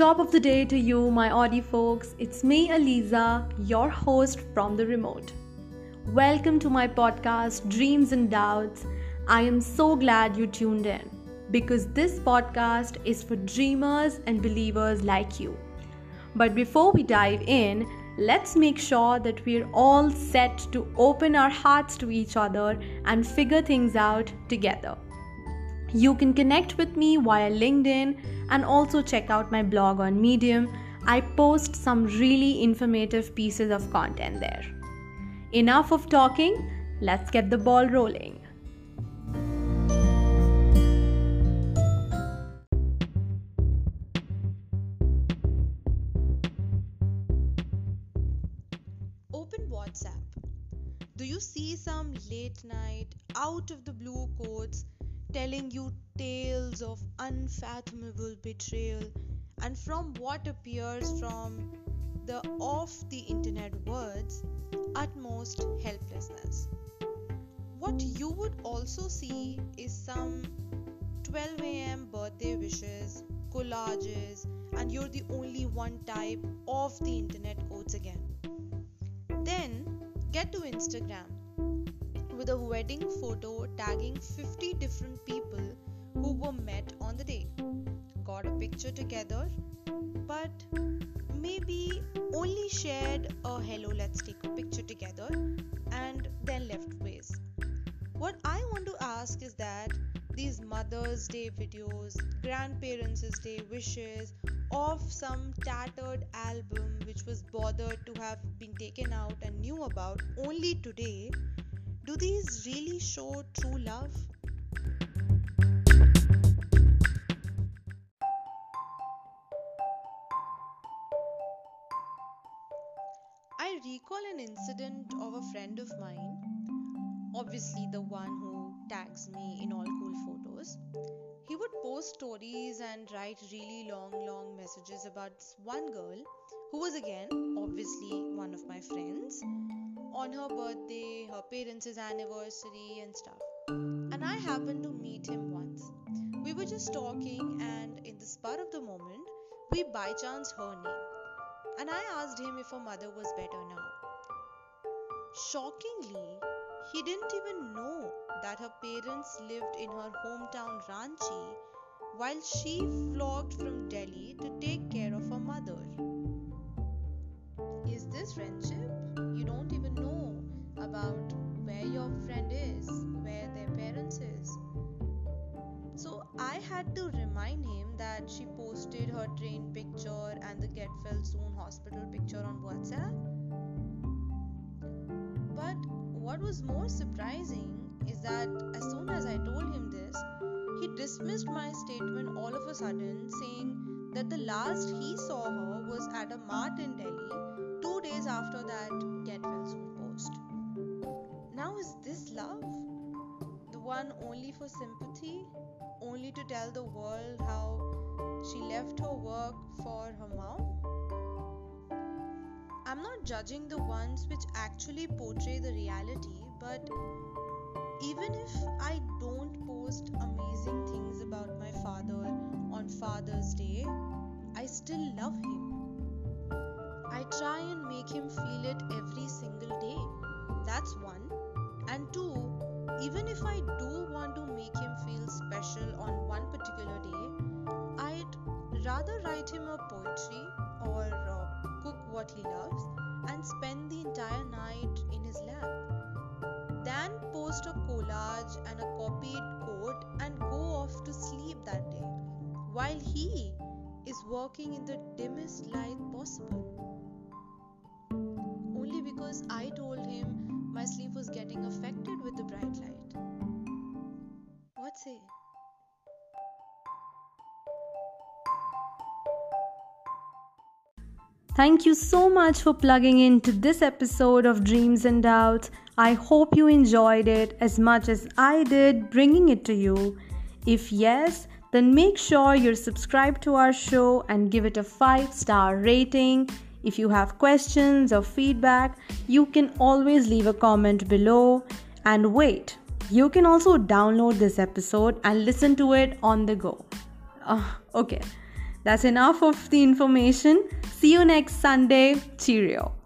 Top of the day to you, my Audi folks. It's me, Aliza, your host from the remote. Welcome to my podcast, Dreams and Doubts. I am so glad you tuned in because this podcast is for dreamers and believers like you. But before we dive in, let's make sure that we're all set to open our hearts to each other and figure things out together. You can connect with me via LinkedIn and also check out my blog on Medium. I post some really informative pieces of content there. Enough of talking, let's get the ball rolling. Open WhatsApp. Do you see some late night, out of the blue quotes telling you tales of unfathomable betrayal and from what appears from the off the internet words, utmost helplessness. What you would also see is some 12 am birthday wishes, collages, and you're the only one type of the internet quotes again. Then get to Instagram with a wedding photo tagging 50 different people who were met on the day. Got a picture together, but maybe only shared a hello, let's take a picture together, and then left ways. What I want to ask is that these Mother's Day videos, Grandparents' Day wishes of some tattered album which was bothered to have been taken out and knew about only today really show true love? I recall an incident of a friend of mine, obviously the one who tags me in all cool photos. Post stories and write really long, long messages about one girl who was again, obviously, one of my friends on her birthday, her parents' anniversary, and stuff. And I happened to meet him once. We were just talking, and in the spur of the moment, we by chance her name. And I asked him if her mother was better now. Shockingly, he didn't even know that her parents lived in her hometown Ranchi while she flocked from Delhi to take care of her mother. Is this friendship? You don't even know about where your friend is, where their parents is. So I had to remind him that she posted her train picture and the get well soon hospital picture on WhatsApp. But what was more surprising is that as soon as I told him this, dismissed my statement all of a sudden, saying that the last he saw her was at a mart in Delhi two days after that Get Well Soon post. Now, is this love? The one only for sympathy? Only to tell the world how she left her work for her mom? I'm not judging the ones which actually portray the reality, but even if I don't post amazing Father's Day, I still love him. I try and make him feel it every single day. That's one. And two, even if I do want to make him feel special on one particular day, I'd rather write him a poetry or uh, cook what he loves and spend the entire night in his lap than post a collage he is working in the dimmest light possible. Only because I told him my sleep was getting affected with the bright light. What say? Thank you so much for plugging into this episode of Dreams and Doubts. I hope you enjoyed it as much as I did bringing it to you. If yes, then make sure you're subscribed to our show and give it a 5 star rating. If you have questions or feedback, you can always leave a comment below. And wait, you can also download this episode and listen to it on the go. Uh, okay, That's enough of the information. See you next Sunday. Cheerio.